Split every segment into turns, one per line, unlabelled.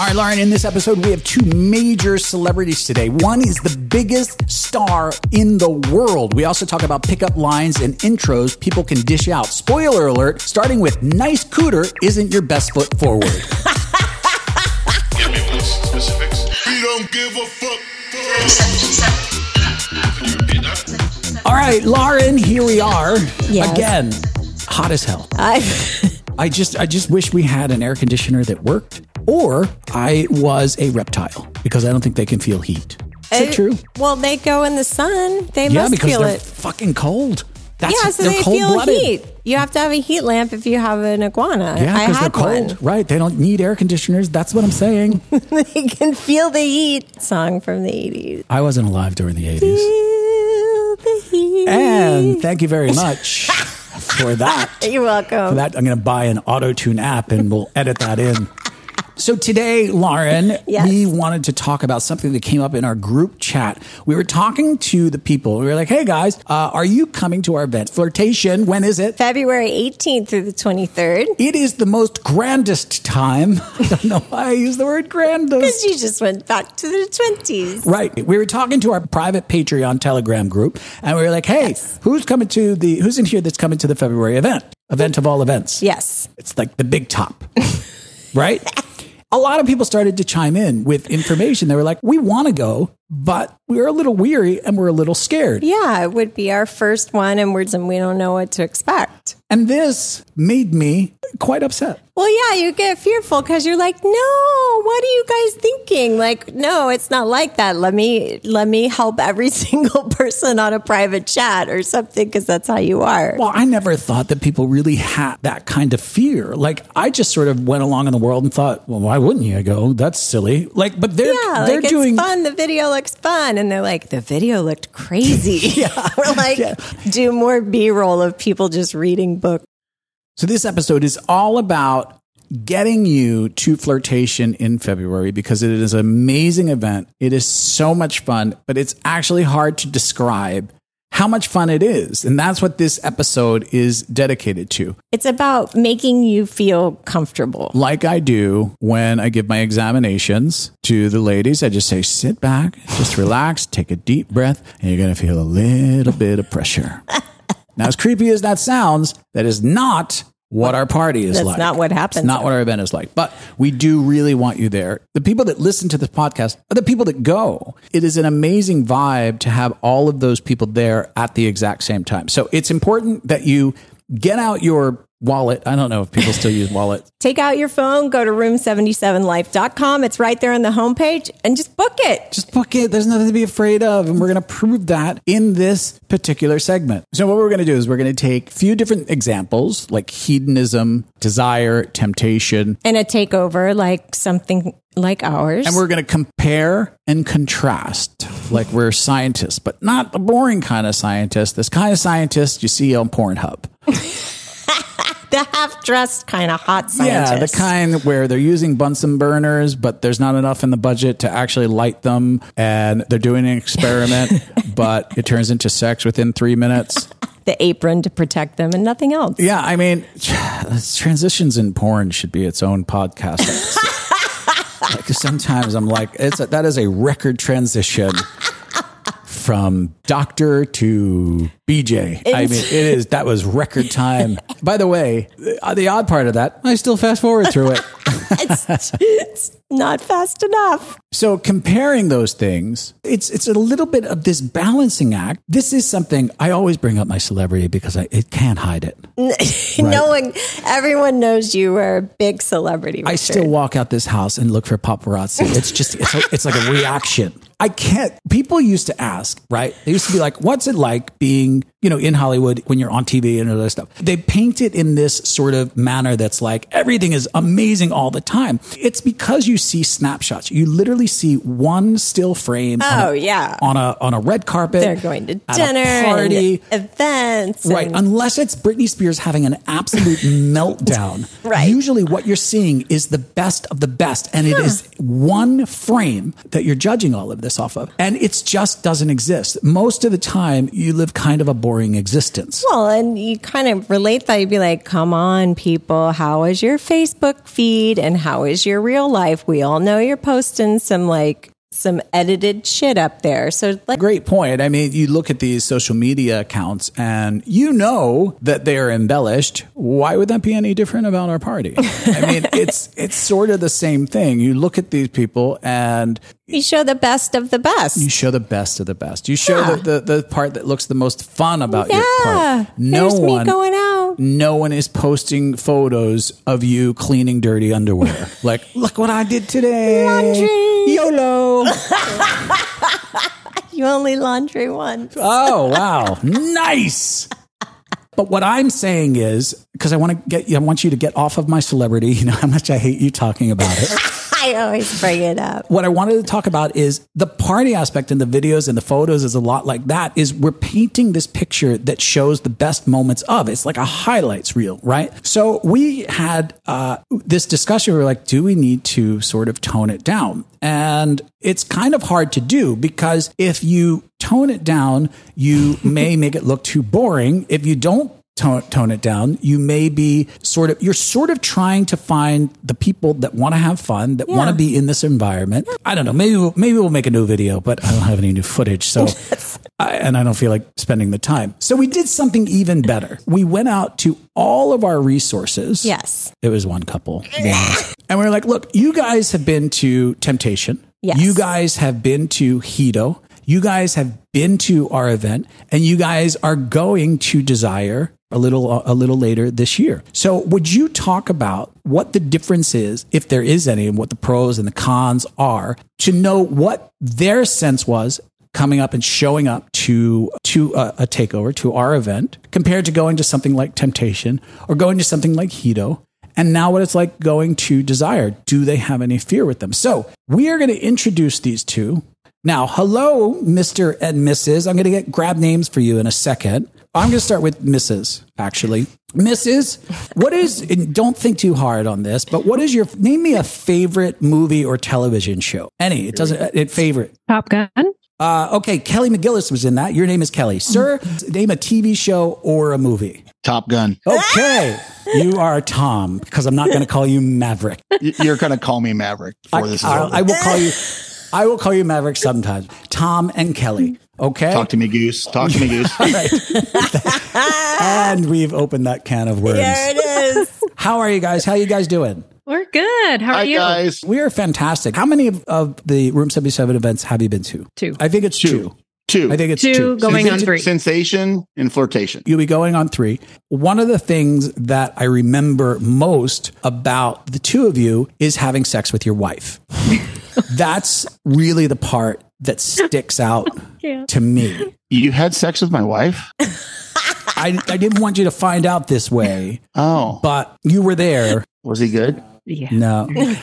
All right, Lauren, in this episode, we have two major celebrities today. One is the biggest star in the world. We also talk about pickup lines and intros people can dish out. Spoiler alert, starting with nice cooter isn't your best foot forward.
Give me please specifics.
We don't give a fuck.
Can you repeat that?
All right, Lauren, here we are
Yes.
again. Hot as hell.
I,
I just I just wish we had an air conditioner that worked or I was a reptile because I don't think they can feel heat. Is it true?
Well, they go in the sun. They
Yeah,
must
because
feel
they're
it.
fucking cold. That's
yeah, so
they're
feel
cold-blooded.
heat. You have to have a heat lamp if you have an iguana.
Yeah, because they're cold.
one.
Right. They don't need air conditioners. That's what I'm saying.
they can feel the heat. Song from the 80s.
I wasn't alive during the 80s.
Feel the heat.
And thank you very much for that.
You're welcome.
For that, I'm going to buy an auto tune app and we'll edit that in. So today, Lauren,
Yes.
we wanted to talk about something that came up in our group chat. We were talking to the people. We were like, "Hey guys, uh, are you coming to our event? Flirtation. When is it?
February 18th through the 23rd.
It is the most grandest time. I don't know why I use the word grandest.
Because you just went back to the 20s.
Right. We were talking to our private Patreon Telegram group, and we were like, "Hey, who's coming to the? Who's in here that's coming to the February event? Event of all events.
Yes.
It's like the big top, right? A lot of people started to chime in with information. They were like, "We want to go, but we're a little weary and we're a little scared."
Yeah, it would be our first one, and we're and we don't know what to expect.
And this made me quite upset.
Well, yeah, you get fearful because you're like, no, what are you guys thinking? Like, no, it's not like that. Let me let me help every single person on a private chat or something because that's how you are.
Well, I never thought that people really had that kind of fear. Like, I just sort of went along in the world and thought, well, why wouldn't you I go? That's silly. Like, but they're
yeah,
they're
like
doing
it's fun. The video looks fun, and they're like, the video looked crazy. yeah, or like do more B roll of people just reading books.
So this episode is all about getting you to flirtation in February because it is an amazing event. It is so much fun, but it's actually hard to describe how much fun it is. And that's what this episode is dedicated to.
It's about making you feel comfortable.
Like I do when I give my examinations to the ladies, I just say, sit back, just relax, take a deep breath, and you're going to feel a little bit of pressure. now, as creepy as that sounds, that is not what our party is like.
That's
like.
not what happens.
It's not what our event is like. But we do really want you there. The people that listen to this podcast are the people that go. It is an amazing vibe to have all of those people there at the exact same time. So it's important that you get out your wallet. I don't know if people still use wallet.
Take out your phone, go to room77life.com. It's right there on the homepage and just book it.
Just book it. There's nothing to be afraid of. And we're going to prove that in this particular segment. So, what we're going to do is we're going to take a few different examples like hedonism, desire, temptation,
And a takeover like something like ours.
and we're going to compare and contrast like we're scientists, but not the boring kind of scientist. This kind of scientist you see on Pornhub.
the half dressed kind of hot
science.
Yeah,
the kind where they're using Bunsen burners, but there's not enough in the budget to actually light them, and they're doing an experiment, but it turns into sex within three minutes.
the apron to protect them and nothing else.
Yeah, I mean, transitions in porn should be its own podcast. like sometimes I'm like, it's a, that is a record transition from doctor to BJ. I mean, it is that was record time. By the way, the odd part of that, I still fast forward through it.
It's, it's not fast enough.
So comparing those things, it's it's a little bit of this balancing act. This is something I always bring up my celebrity because I it can't hide it.
No one, everyone knows you are a big celebrity.
I still walk out this house and look for paparazzi. It's just it's, a, it's like a reaction. I can't. People used to ask, right? They used to be like, "What's it like being, you know, in Hollywood when you're on TV and all that stuff?" They paint it in this sort of manner that's like everything is amazing all the time. It's because you see snapshots. You literally see one still frame. on
Oh,
a-
yeah.
on a on a red carpet.
They're going to dinner,
party.
events,
Right,
and-
unless it's Britney Spears having an absolute meltdown.
Right.
Usually, what you're seeing is the best of the best, and it is one frame that you're judging all of this off of. And it just doesn't exist. Most of the time, you live kind of a boring existence.
Well, and you kind of relate that. You'd be like, come on, people, how is your Facebook feed and how is your real life? We all know you're posting some like some edited shit up there. So like
Great point. I mean, you look at these social media accounts and you know that they are embellished. Why would that be any different about our party? I mean, it's it's sort of the same thing. You look at these people and
you show the best of the best.
you show the best of the best. You show
Yeah.
the, the, the part that looks the most fun about your part. No one
going out.
no one is posting photos of you cleaning dirty underwear. like, look what I did today.
Laundry.
YOLO.
You only laundry once.
Oh, wow. nice. But what I'm saying is, because I want to get, I want you to get off of my celebrity. You know how much I hate you talking about it.
I always bring it up.
what I wanted to talk about is the party aspect in the videos and the photos is a lot like that. Is we're painting this picture that shows the best moments of. It's like a highlights reel, right? So we had uh, this discussion. We are like, do we need to sort of tone it down? And it's kind of hard to do because if you tone it down, you may make it look too boring. If you don't tone, tone it down. You may be sort of, you're sort of trying to find the people that want to have fun, that want to be in this environment. I don't know. Maybe, we'll, maybe we'll make a new video, but I don't have any new footage. So, I, and I don't feel like spending the time. So we did something even better. We went out to all of our resources.
Yes.
It was one couple. and we were like, look, you guys have been to Temptation.
Yes.
You guys have been to Hedo. You guys have been to our event and you guys are going to Desire a little uh, a little later this year. So would you talk about what the difference is if there is any and what the pros and the cons are to know what their sense was coming up and showing up to to a, a takeover to our event compared to going to something like Temptation or going to something like Hedo and now what it's like going to Desire. Do they have any fear with them? So we are going to introduce these two. Now, hello, Mr. and Mrs. I'm going to get grab names for you in a second. I'm going to start with Mrs. Actually, Mrs. What is? and Don't think too hard on this, but what is your name? Me a favorite movie or television show? Any? It doesn't. It favorite.
Top Gun.
Uh, okay, Kelly McGillis was in that. Your name is Kelly, sir. Name a TV show or a movie.
Top Gun.
Okay, you are Tom because I'm not going to call you Maverick.
You're going to call me Maverick before
I,
this is
I- I will call you. I will call you Maverick sometimes. Tom and Kelly. Okay.
Talk to me, Goose. Talk to me, Goose.
and we've opened that can of worms.
There it is.
How are you guys? How are you guys doing?
We're good. How are
Hi,
you?
guys.
We are fantastic. How many of, of the Room 77 events have you been to?
Two.
I think it's two.
Two.
I think it's
Two
two.
going on three.
Sensation and flirtation.
You'll be going on three. One of the things that I remember most about the two of you is having sex with your wife. That's really the part that sticks out to me.
You had sex with my wife?
I, I didn't want you to find out this way,
Oh,
but you were there.
was he good?
Yeah.
No.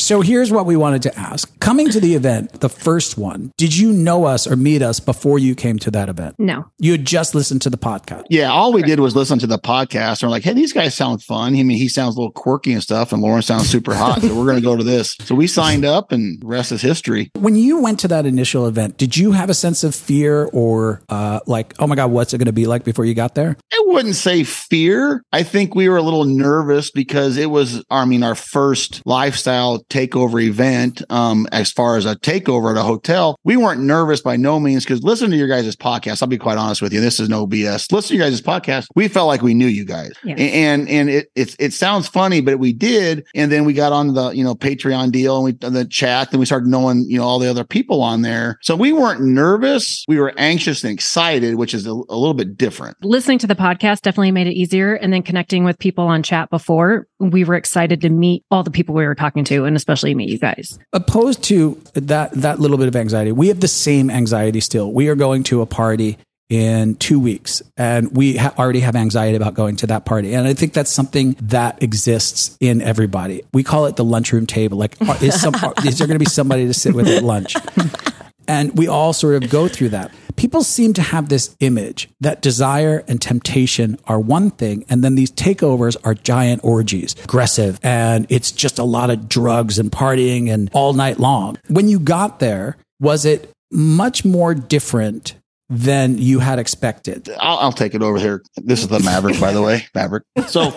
So here's what we wanted to ask. Coming to the event, the first one, did you know us or meet us before you came to that event?
No.
You had just listened to the podcast.
Yeah, all we did was listen to the podcast and we're like, hey, these guys sound fun. I mean, he sounds a little quirky and stuff, and Lauren sounds super hot. So we're going to go to this. So we signed up, and the rest is history.
When you went to that initial event, did you have a sense of fear or uh, like, oh my God, what's it going to be like before you got there?
I wouldn't say fear. I think we were a little nervous because it was, I mean, our first lifestyle takeover event. Um, as far as a takeover at a hotel, we weren't nervous by no means because listen to your guys' podcast. I'll be quite honest with you. This is no BS. Listen to your guys' podcast. We felt like we knew you guys,
Yeah.
And and it it it sounds funny, but we did. And then we got on the you know Patreon deal and we the chat. Then we started knowing you know all the other people on there. So we weren't nervous. We were anxious and excited, which is a, a little bit different.
Listening to the podcast definitely made it easier. And then connecting with people on chat before, we were excited to meet all the people we were talking to and especially meet you guys.
Opposed to that, that little bit of anxiety, we have the same anxiety still. We are going to a party in two weeks and we ha- already have anxiety about going to that party. And I think that's something that exists in everybody. We call it the lunchroom table. Like, are- is, some, are- is there going to be somebody to sit with at lunch? And we all sort of go through that. People seem to have this image that desire and temptation are one thing, and then these takeovers are giant orgies, aggressive, and it's just a lot of drugs and partying and all night long. When you got there, Was it much more different than you had expected?
I'll, I'll take it over here. This is the Maverick, by the way, Maverick. So,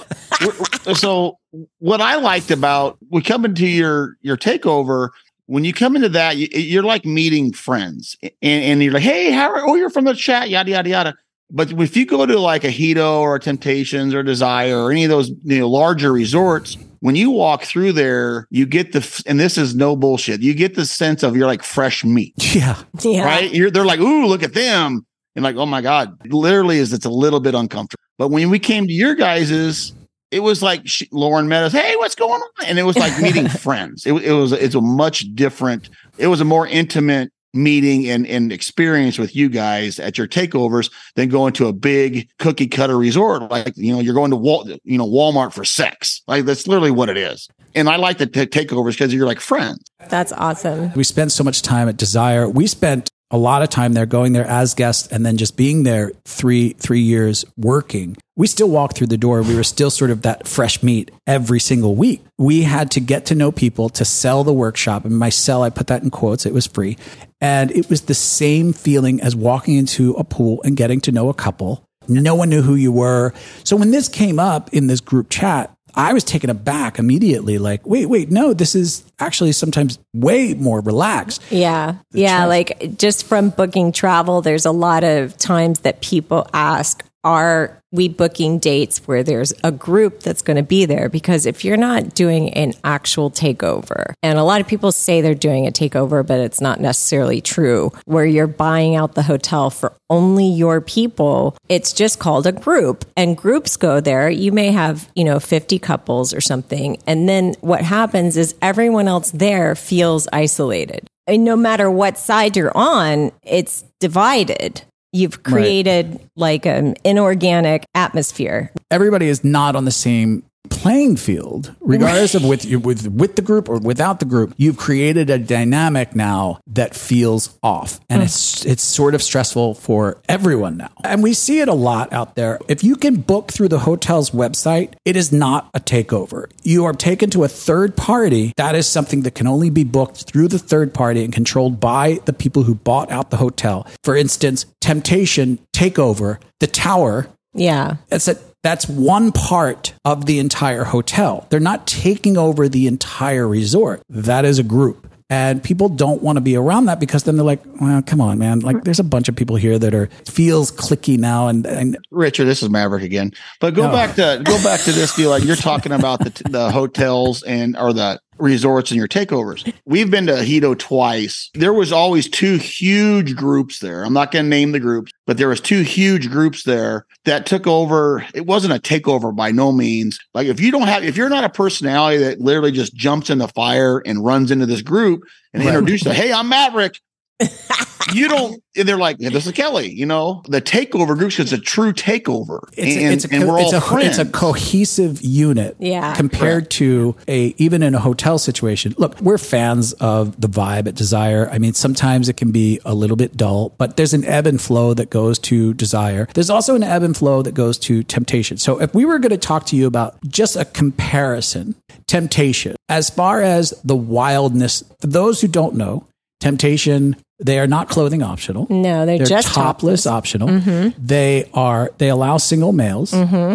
so what I liked about we come into your your takeover. When you come into that, you, you're like meeting friends, and, and you're like, "Hey, how are? Oh, you're from the chat, yada yada yada." But if you go to like a Hedo or a Temptations or Desire or any of those you know larger resorts, when you walk through there, you get the and this is no bullshit. You get the sense of you're like fresh meat
Yeah.
Yeah.
right? You're they're like, ooh, look at them. And like, oh my God, literally is it's a little bit uncomfortable. But when we came to your guys's, it was like she, Lauren met us, hey, what's going on? And it was like meeting friends. It, it was it's a much different, it was a more intimate meeting and, and experience with you guys at your takeovers than going to a big cookie cutter resort. Like, you know, you're going to Wal, you know, Walmart for sex. Like that's literally what it is. And I like the t- takeovers because you're like friends.
That's awesome.
We spent so much time at Desire. We spent a lot of time there going there as guests and then just being there three three years working. We still walked through the door. We were still sort of that fresh meat every single week. We had to get to know people to sell the workshop. And my sell i put that in quotes. It was free. And it was the same feeling as walking into a pool and getting to know a couple. No one knew who you were. So when this came up in this group chat I was taken aback immediately, like, wait, wait, no, this is actually sometimes way more relaxed.
Yeah. Yeah.
chat.
Like just from booking travel, there's a lot of times that people ask, are we booking dates where there's a group that's going to be there? Because if you're not doing an actual takeover, and a lot of people say they're doing a takeover, but it's not necessarily true, where you're buying out the hotel for only your people, it's just called a group. And groups go there. You may have, you know, 50 couples or something. And then what happens is everyone else there feels isolated. And no matter what side you're on, it's divided. You've created like an inorganic atmosphere.
Everybody is not on the same playing field, regardless of with with with the group or without the group. You've created a dynamic now that feels off, and hmm. it's it's sort of stressful for everyone now. And we see it a lot out there. If you can book through the hotel's website, it is not a takeover. You are taken to a third party. That is something that can only be booked through the third party and controlled by the people who bought out the hotel. For instance, Temptation Takeover, the Tower
Yeah.
that's a, that's one part of the entire hotel. They're not taking over the entire resort. That is a group. And people don't want to be around that because then they're like, well, come on, man. Like there's a bunch of people here that are feels clicky now and, and
Richard, this is Maverick again. But go
No.
back to go back to this deal. Like you're talking about the the hotels and or the resorts and your takeovers. We've been to Hedo twice. There was always two huge groups there. I'm not going to name the groups, but there was two huge groups there that took over. It wasn't a takeover by no means. Like if you don't have if you're not a personality that literally just jumps in the fire and runs into this group and
Right.
introduces, "Hey, I'm Maverick." you don't and they're like, this is Kelly, you know, the takeover groups is a true takeover.
it's, a,
and,
it's, a,
and we're
it's,
all
a,
friends.
it's a cohesive unit
Yeah.
compared to a even in a hotel situation look we're fans of the vibe at desire i mean sometimes it can be a little bit dull but there's an ebb and flow that goes to desire there's also an ebb and flow that goes to temptation so if we were going to talk to you about just a comparison temptation as far as the wildness for those who don't know temptation they are not clothing optional
No, they're,
they're
just
topless,
topless. Mm-hmm.
optional. They are they allow single males,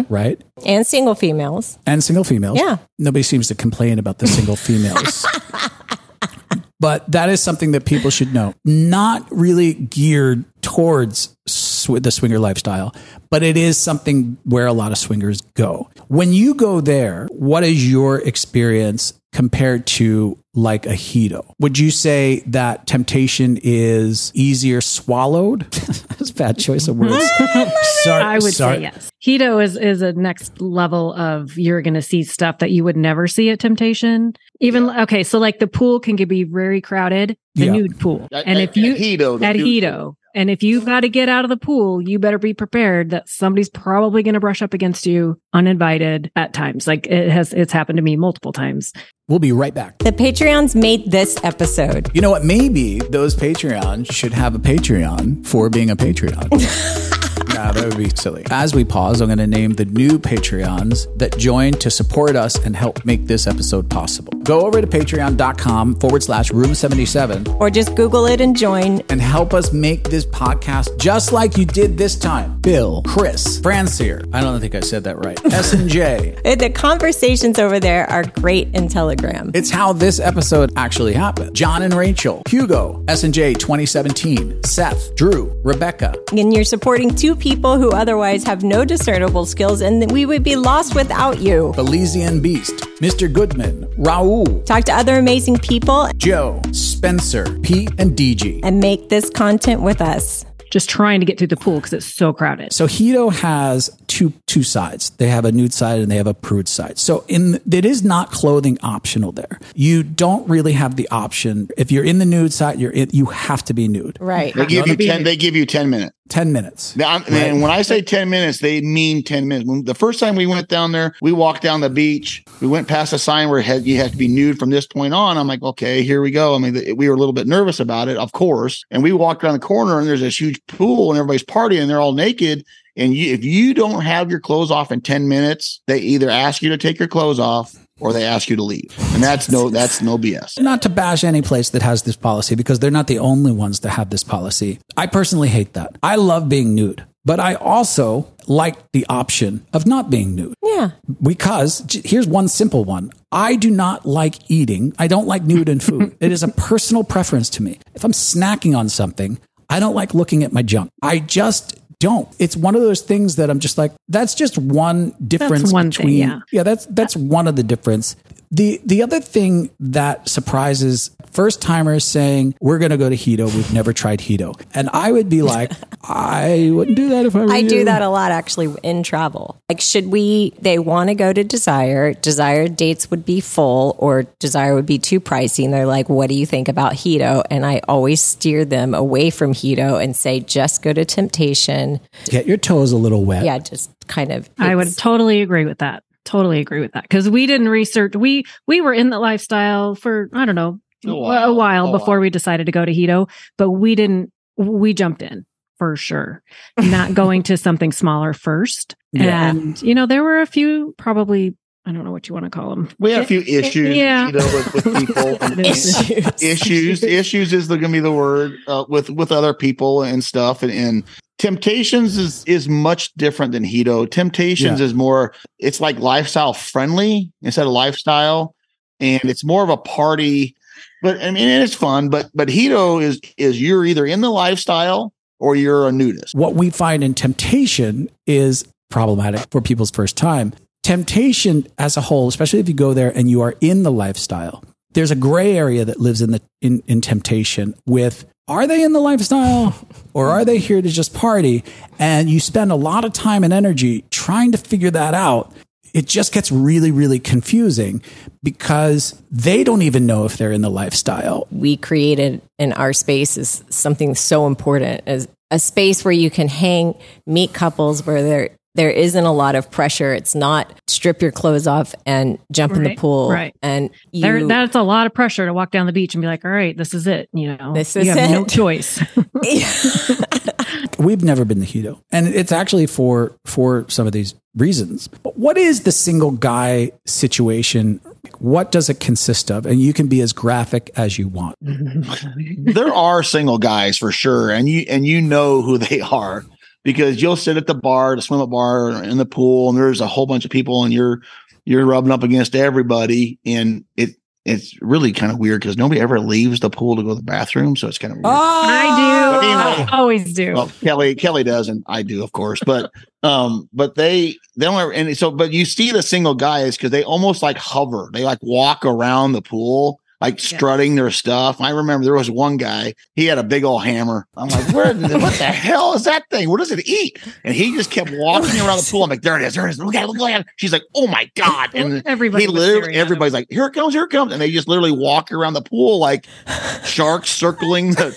right?
and single females.
And single females.
Yeah.
Nobody seems to complain about the single females. but that is something that people should know. Not really geared towards sw- the swinger lifestyle, but it is something where a lot of swingers go. When you go there, what is your experience compared to like a Hedo? Would you say that temptation is easier swallowed? That's a bad choice of words. sorry,
I would
sorry.
say yes. Hedo is is a next level of you're going to see stuff that you would never see at Temptation. Even okay, so like the pool can be very crowded, the
Yeah.
nude pool,
At-
and
at-
if you
at Hedo,
at
nude
Hedo, and if you've got to get out of the pool, you better be prepared that somebody's probably going to brush up against you uninvited at times. Like it has, it's happened to me multiple times.
We'll be right back.
The Patreons made this episode.
You know what? Maybe those Patreons should have a Patreon for being a Patreon. nah, that would be silly. As we pause, I'm going to name the new Patreons that joined to support us and help make this episode possible. go over to patreon.com forward slash room 77
Or just Google it and join.
and help us make this podcast just like you did this time. Bill, Chris, Francier. I don't think I said that right. S and J.
The conversations over there are great in Telegram.
It's how this episode actually happened. John and Rachel, Hugo, S and J 2017, Seth, Drew, Rebecca.
And you're supporting two people who otherwise have no discernible skills, and we would be lost without you.
Elysian Beast, Mr. Goodman, Raul,
Talk to other amazing people
Joe, Spencer, Pete, and DG.
and make this content with us.
Just trying to get through the pool because it's so crowded.
So Hedo has two two sides. They have a nude side and they have a prude side. So in it is not clothing optional there. You don't really have the option. If you're in the nude side, you're in, you have to be nude.
Right.
They give you
be-
ten. They give you ten minutes.
10 minutes.
Now, I'm- And when I say 10 minutes, they mean 10 minutes. When the first time we went down there, we walked down the beach. We went past a sign where had, you have to be nude from this point on. I'm like, okay, here we go. I mean, we were a little bit nervous about it, of course. And we walked around the corner and there's this huge pool and everybody's partying and they're all naked. And you, if you don't have your clothes off in 10 minutes, they either ask you to take your clothes off or they ask you to leave. And that's no, that's no BS.
Not to bash any place that has this policy because they're not the only ones that have this policy. I personally hate that. I love being nude, but I also like the option of not being nude.
Yeah.
Because here's one simple one. I do not like eating. I don't like nude in food. it is a personal preference to me. If I'm snacking on something, I don't like looking at my junk. I just don't. It's one of those things that I'm just like, that's just one difference
one thing,
between
yeah.
that's that's one of the difference. The the other thing that surprises first timers saying we're going to go to Hedo. We've never tried Hedo, and I would be like, I wouldn't do that if I were
I
you.
do that a lot actually in travel. Like, should we, they want to go to Desire. Desire dates would be full or Desire would be too pricey. And they're like, what do you think about Hedo? And I always steer them away from Hedo and say, just go to Temptation.
Get your toes a little wet.
Yeah, just kind of.
I would totally agree with that. Totally agree with that because we didn't research. We we were in the lifestyle for I don't know
A
a
while.
while,
A
before
while.
we decided to go to Hedo, but we didn't. We jumped in for sure, not going to something smaller first.
Yeah.
And you know there were a few probably I don't know what you want to call them.
We had a few issues,
Yeah.
you know, with, with people.
Issues.
issues issues is going to be the word uh, with with other people and stuff and, and temptations is is much different than hedo temptations
Yeah.
is more it's like lifestyle friendly instead of lifestyle and it's more of a party but i mean it's fun but but hedo is is you're either in the lifestyle or you're a nudist
what we find in temptation is problematic for people's first time. Temptation as a whole, especially if you go there and you are in the lifestyle, there's a gray area that lives in the in, in temptation with are they in the lifestyle or are they here to just party? And you spend a lot of time and energy trying to figure that out. It just gets really, really confusing because they don't even know if they're in the lifestyle.
we created in our space is something so important as a space where you can hang, meet couples where there there isn't a lot of pressure. It's not strip your clothes off and jump in the pool.
right.
And you
There, that's a lot of pressure to walk down the beach and be like, "All right, this is it." You know,
This
you
is
have no choice.
We've never been to Hedo, and it's actually for for some of these reasons. But what is the single guy situation? What does it consist of? And you can be as graphic as you want.
there are single guys for sure, and you and you know who they are because you'll sit at the bar, the swim up bar, or in the pool, and there's a whole bunch of people, and you're you're rubbing up against everybody, and it it's really kind of weird because nobody ever leaves the pool to go to the bathroom, so it's kind of weird.
I do.
Anyway.
I always do.
Well, Kelly, Kelly does, and I do, of course. But, um, but they, they don't ever, and so, but you see the single guys because they almost like hover. They like walk around the pool, like strutting their stuff. I remember there was one guy, he had a big old hammer. I'm like, where, what the hell is that thing? What does it eat? And he just kept walking around the pool. I'm like, there it is, there it is. Look at it, look at it. She's like, oh my God. And
Everybody
he literally,
staring at him.
everybody's like, here it comes, here it comes. And they just literally walk around the pool like sharks circling the,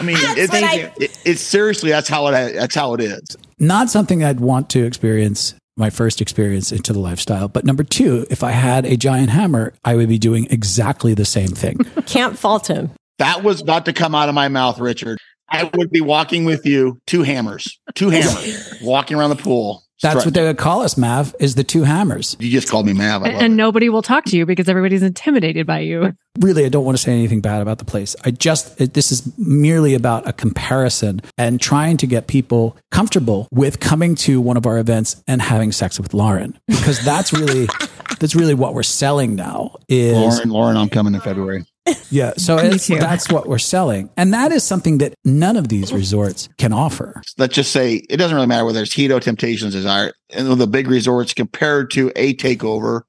I mean, it's,
what I-
it- it's seriously, that's how it, that's how it is.
Not something I'd want to experience. My first experience into the lifestyle. But number two, if I had a giant hammer, I would be doing exactly the same thing.
can't fault him.
That was about to come out of my mouth, Richard. I would be walking with you, two hammers, two hammers, walking around the pool.
That's
right.
what they would call us, Mav, is the two hammers.
You just called me Mav. I love
and nobody will talk to you because everybody's intimidated by you.
Really, I don't want to say anything bad about the place. I just, it, this is merely about a comparison and trying to get people comfortable with coming to one of our events and having sex with Lauren because that's really, that's really what we're selling now is
Lauren, Lauren, I'm coming in February.
Yeah. So it's, that's what we're selling. And that is something that none of these resorts can offer.
Let's just say it doesn't really matter whether it's Hedo, Temptations, Desire, and the big resorts compared to a takeover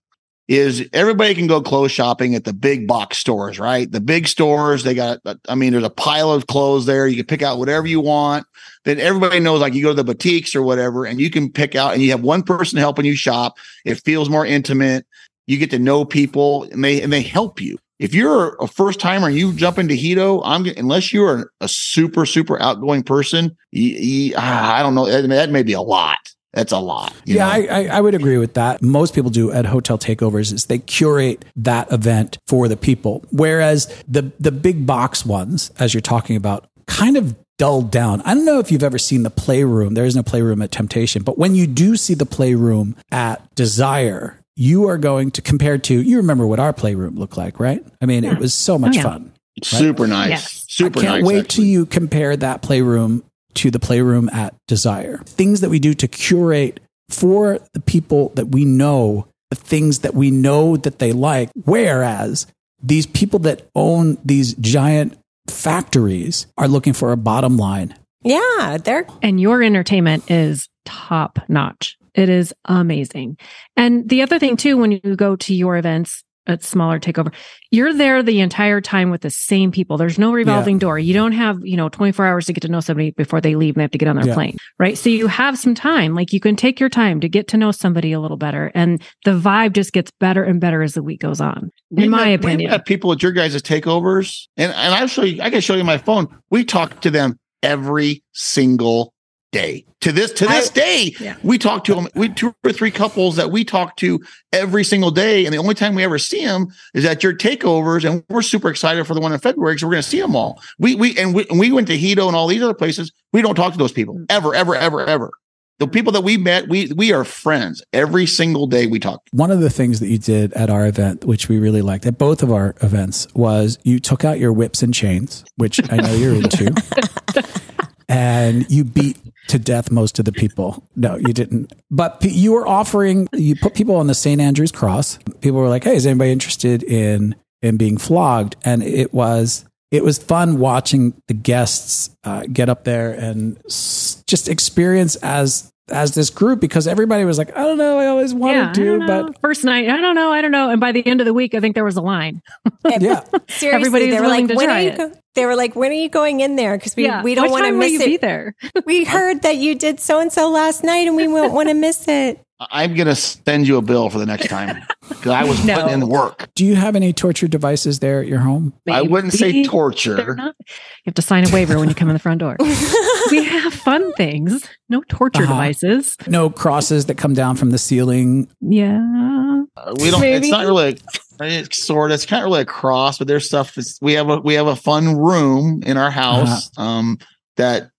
is everybody can go clothes shopping at the big box stores, right? The big stores, they got, I mean, there's a pile of clothes there. You can pick out whatever you want. Then everybody knows, like you go to the boutiques or whatever, and you can pick out, and you have one person helping you shop. It feels more intimate. You get to know people, and they and they help you. If you're a first timer and you jump into Hedo, I'm unless you are a super super outgoing person, you, you- ah, I don't know. That, may be a lot. That's a lot. you
yeah? I, I, I would agree with that. Most people do at hotel takeovers is they curate that event for the people, whereas the the big box ones, as you're talking about, kind of dulled down. I don't know if you've ever seen the playroom. There is no playroom at Temptation, but when you do see the playroom at Desire, you are going to compare to. You remember what our playroom looked like, right? I mean, it was so much oh,
yeah.
fun.
super nice.
Yes.
Super
I can't
nice.
wait
actually.
till you compare that playroom to the playroom at Desire. Things that we do to curate for the people that we know, the things that we know that they like. Whereas these people that own these giant factories are looking for a bottom line.
Yeah, they're
and your entertainment is top notch. It is amazing. And the other thing too, when you go to your events at smaller takeover, you're there the entire time with the same people. There's no revolving door. You don't have, you know, 24 hours to get to know somebody before they leave and they have to get on their
Yeah.
plane, right? So you have some time. Like you can take your time to get to know somebody a little better. And the vibe just gets better and better as the week goes on, in
We've
my
had- we've
opinion.
had people at your guys' takeovers, and and I'll show you. I can show you my phone. We talk to them every single day. To this to this day,
Yeah.
we talk to them. We two or three couples that we talk to every single day, and the only time we ever see them is at your takeovers, and we're super excited for the one in February because we're going to see them all. We we and we, and we went to Hedo and all these other places. We don't talk to those people mm. ever, ever, ever, ever. The people that we met, we we are friends every single day. We talk.
One of the things that you did at our event, which we really liked at both of our events, was you took out your whips and chains, which I know you're into, and you beat to death most of the people. No, you didn't. But you were offering, you put people on the St. Andrew's cross. People were like, hey, is anybody interested in, in being flogged? And it was, it was fun watching the guests uh, get up there and s- just experience as as this group because everybody was like, I don't know, I always wanted
Yeah,
to, but
first night, I don't know, I don't know. And by the end of the week, I think there was a line.
yeah.
seriously.
Everybody's
they were
willing
like,
to
when
try
are you
it.
go-" They were like, when are you going in there? Because we
yeah,
we don't want to
time will
miss
you
it.
Be there.
We heard that you did so and so last night, and we won't want to miss it.
I'm going to send you a bill for the next time because I was
No.
putting in work.
Do you have any torture devices there at your home?
I wouldn't say torture.
not- You have to sign a waiver when you come in the front door. we have fun things, no torture
Uh-huh.
devices.
No crosses that come down from the ceiling.
Yeah.
Uh, we don't.
Maybe.
It's not really. A, it's sort. It's kind of really a cross, but there's stuff. That's, we have a we have a fun room in our house um, that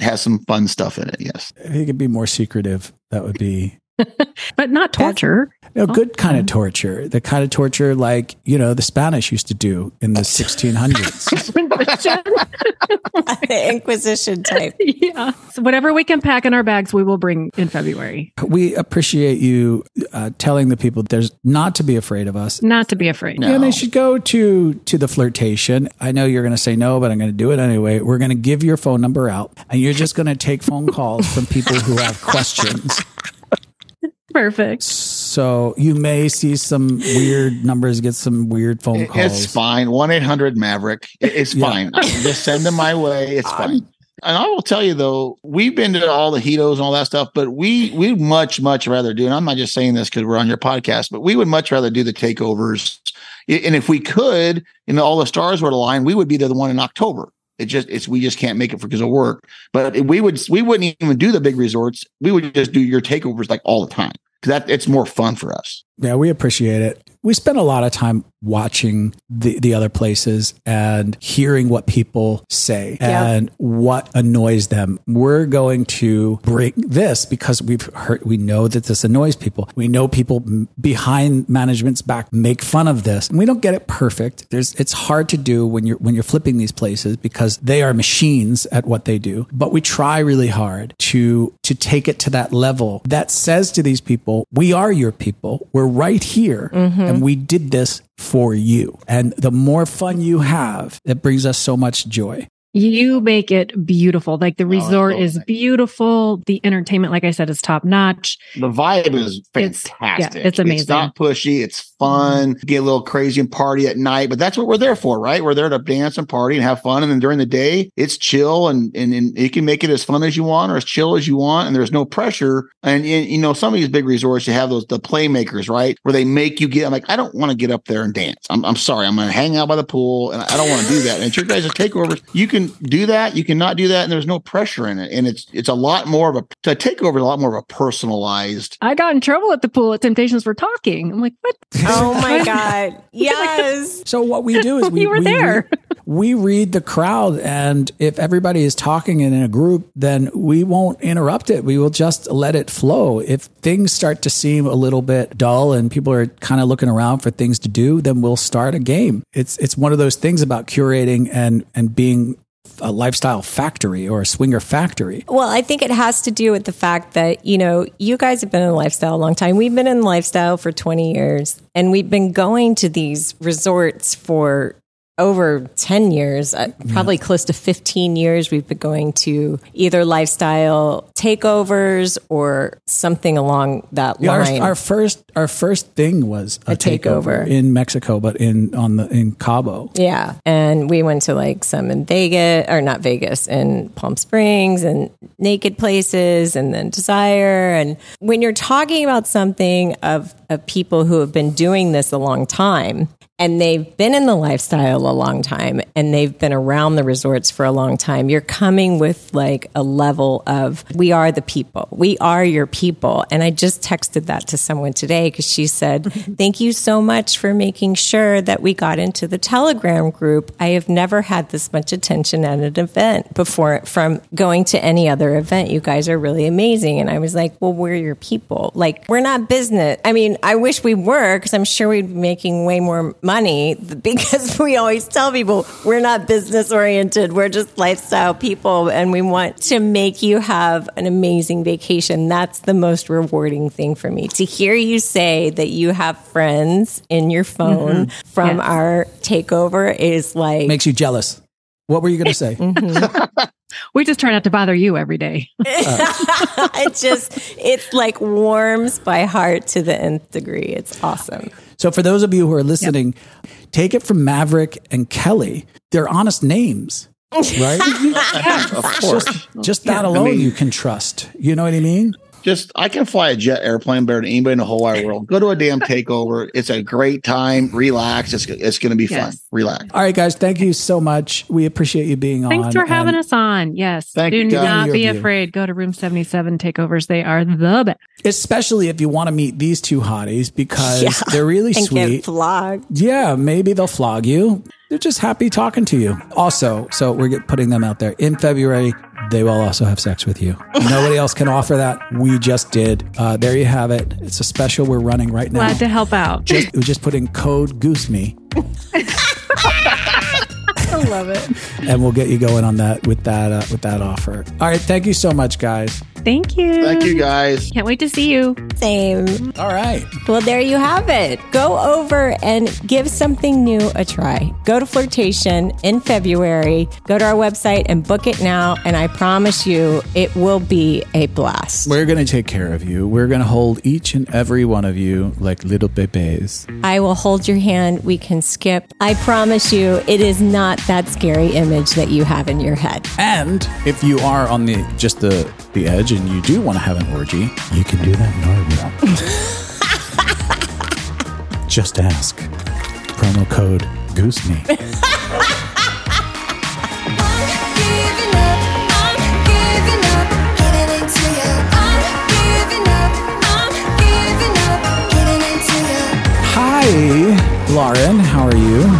has some fun stuff in it. Yes.
If you could be more secretive, that would be
But not torture.
a good kind of torture. The kind of torture like, you know, the Spanish used to do in the 1600s.
the Inquisition type.
yeah. So whatever we can pack in our bags, we will bring in February.
we appreciate you uh, telling the people there's not to be afraid of us.
Not to be afraid.
No.
Yeah, they should go to to the flirtation. I know you're going to say no, but I'm going to do it anyway. We're going to give your phone number out, and you're just going to take phone calls from people who have questions.
Perfect.
So you may see some weird numbers, get some weird phone
It-
calls.
it's fine. One eight hundred Maverick. It's
Yeah.
fine. Just send them my way. It's fine. And I will tell you though, we've been to all the Hedos and all that stuff, but we we much much rather do. And I'm not just saying this because we're on your podcast, but we would much rather do the takeovers. And if we could, and all the stars were to line, we would be the one in October. It just it's we just can't make it for because of work. But we would we wouldn't even do the big resorts. We would just do your takeovers like all the time. 'Cause that it's more fun for us.
Yeah, we appreciate it. We spend a lot of time watching the, the other places and hearing what people say
Yeah.
and what annoys them. We're going to bring this because we've heard, we know that this annoys people. We know people behind management's back make fun of this. And we don't get it perfect. There's, it's hard to do when you're, when you're flipping these places because they are machines at what they do. But we try really hard to, to take it to that level that says to these people, we are your people. We're right here mm-hmm. and we did this for you. And the more fun you have, it brings us so much joy.
You make it beautiful. Like the oh, resort
oh,
is
thank
beautiful. The entertainment, like I said, is top notch.
The vibe is
It's-
fantastic.
yeah, it's amazing.
It's not pushy. It's fun. Get a little crazy and party at night, but that's what we're there for, right? We're there to dance and party and have fun. And then during the day, it's chill and, and, and you can make it as fun as you want or as chill as you want. And there's no pressure. And, and you know, some of these big resorts, you have those, the playmakers, right? Where they make you get, I'm like, I don't want to get up there and dance. I'm, I'm sorry. I'm going to hang out by the pool and I don't want to do that. And it's your guys' takeovers. You can do that. You cannot do that. And there's no pressure in it. And it's, it's a lot more of a, a takeover is a lot more of a personalized
I got in trouble at the pool at Temptations for talking. I'm like, what?
Oh my God. Yes.
So what we do is we,
You were
we
there.
Read, we read the crowd, and if everybody is talking in a group, then we won't interrupt it. We will just let it flow. If things start to seem a little bit dull and people are kind of looking around for things to do, then we'll start a game. It's it's one of those things about curating and and being a lifestyle factory or a swinger factory.
Well, I think it has to do with the fact that, you know, you guys have been in lifestyle a long time. We've been in lifestyle for 20 years and we've been going to these resorts for over 10 years, uh, probably close to 15 years. We've been going to either lifestyle takeovers or something along that
Yeah,
line.
our, our first our first thing was a,
A takeover.
takeover in Mexico, but in on the in Cabo.
Yeah. And we went to like some in Vegas, or not Vegas, in Palm Springs and naked places and then Desire. And when you're talking about something of, of people who have been doing this a long time, and they've been in the lifestyle a long time and they've been around the resorts for a long time, you're coming with like a level of, we are the people. We are your people. And I just texted that to someone today because she said, Thank you so much for making sure that we got into the Telegram group. I have never had this much attention at an event before from going to any other event. You guys are really amazing. And I was like, Well, we're your people. Like, we're not business. I mean, I wish we were because I'm sure we'd be making way more money because we always tell people we're not business oriented. We're just lifestyle people and we want to make you have an amazing vacation. That's the most rewarding thing for me to hear you say that you have friends in your phone mm-hmm. from
Yes.
our takeover is like,
Makes you jealous. What were you going to say? Mm-hmm.
We just try not to bother you every day.
it just, it's like warms my heart to the nth degree. It's awesome.
So for those of you who are listening, take it from Maverick and Kelly. They're honest names, oh. right?
of course.
just just that alone
mean-
you can trust. You know what I mean?
Just I can fly a jet airplane better than anybody in the whole wide world. Go to a damn takeover. It's a great time. Relax. It's it's going to be fun. Relax.
All right, guys, thank you so much. We appreciate you being on.
Thanks for having
and
us on. Yes.
Thank
Do
you,
not be
view.
afraid. Go to room 77 takeovers. They are the best.
Especially if you want to meet these two hotties because
Yeah.
they're really
And get
sweet.
flogged.
Yeah, maybe they'll flog you. They're just happy talking to you. Also, so we're get- putting them out there in February. They will also have sex with you. Nobody else can offer that. We just did. Uh, there you have it. It's a special we're running right now.
Glad to help out.
just, we just put in code Goose Me,
I love it.
and we'll get you going on that with that uh, with that offer. All right, thank you so much, guys.
Thank you.
Thank you guys.
Can't wait to see you.
Same.
All right.
Well, there you have it. Go over and give something new a try. Go to Flirtation in February. Go to our website and book it now. And I promise you, it will be a blast.
We're going to take care of you. We're going to hold each and every one of you like little bebés.
I will hold your hand. We can skip. I promise you, it is not that scary image that you have in your head.
And if you are on the just the the edge and you do want to have an orgy, you can do that in our room. just ask. Promo code Goose Me.
I'm giving up, I'm giving up, getting into you. I'm giving up, I'm giving up, getting into you.
Hey, Lauren, how are you?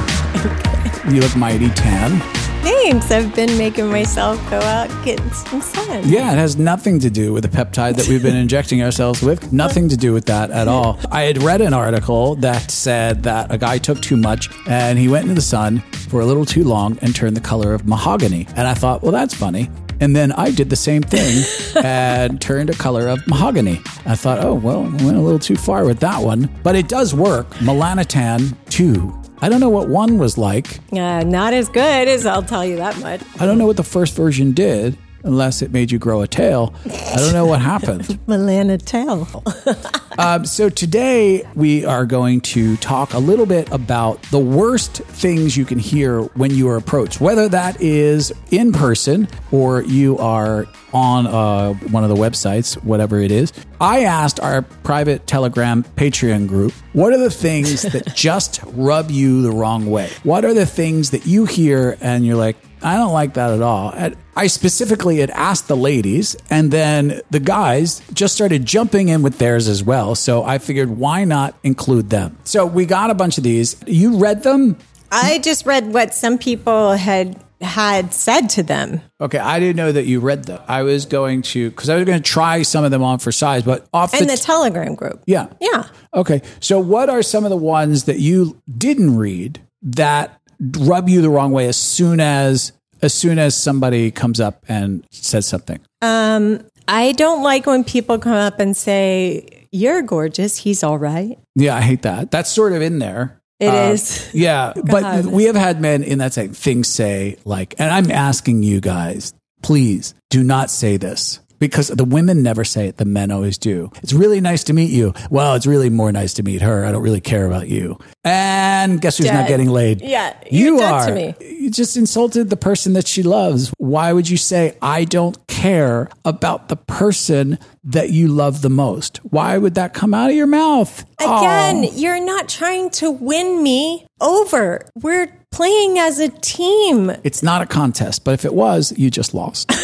You look mighty tan.
Thanks. I've been making myself go out and get some sun.
Yeah, it has nothing to do with the peptide that we've been injecting ourselves with. Nothing to do with that at all. I had read an article that said that a guy took too much and he went into the sun for a little too long and turned the color of mahogany. And I thought, well, that's funny. And then I did the same thing and turned a color of mahogany. I thought, oh, well, I went a little too far with that one. But it does work. Melanotan 2. I don't know what one was like.
Uh, not as good as I'll tell you that much.
I don't know what the first version did, unless it made you grow a tail. I don't know what happened.
Milana tail.
Um, so today we are going to talk a little bit about the worst things you can hear when you are approached, whether that is in person or you are on uh, one of the websites, whatever it is. I asked our private Telegram Patreon group, what are the things that just rub you the wrong way? What are the things that you hear and you're like, I don't like that at all. I specifically had asked the ladies, and then the guys just started jumping in with theirs as well. So I figured, why not include them? So we got a bunch of these. You read them?
I just read what some people had had said to them.
Okay, I didn't know that you read them. I was going to, because I was going to try some of them on for size, but off
In
the,
the Telegram group.
yeah.
Yeah.
Okay, so what are some of the ones that you didn't read that rub you the wrong way as soon as as soon as somebody comes up and says something?
Um, I don't like when people come up and say, You're gorgeous. He's all right.
Yeah, I hate that. That's sort of in there.
It
Uh,
is.
Yeah, but we have had men in that same thing say like, and I'm asking you guys, please do not say this because the women never say it, the men always do. It's really nice to meet you. Well, it's really more nice to meet her. I don't really care about you. And guess who's not getting laid?
Yeah,
you
dead
are.
to me.
You just insulted the person that she loves. Why would you say I don't care about the person that you love the most? Why would that come out of your mouth?
Again,
Oh.
you're not trying to win me over. We're playing as a team.
It's not a contest, but if it was, you just lost.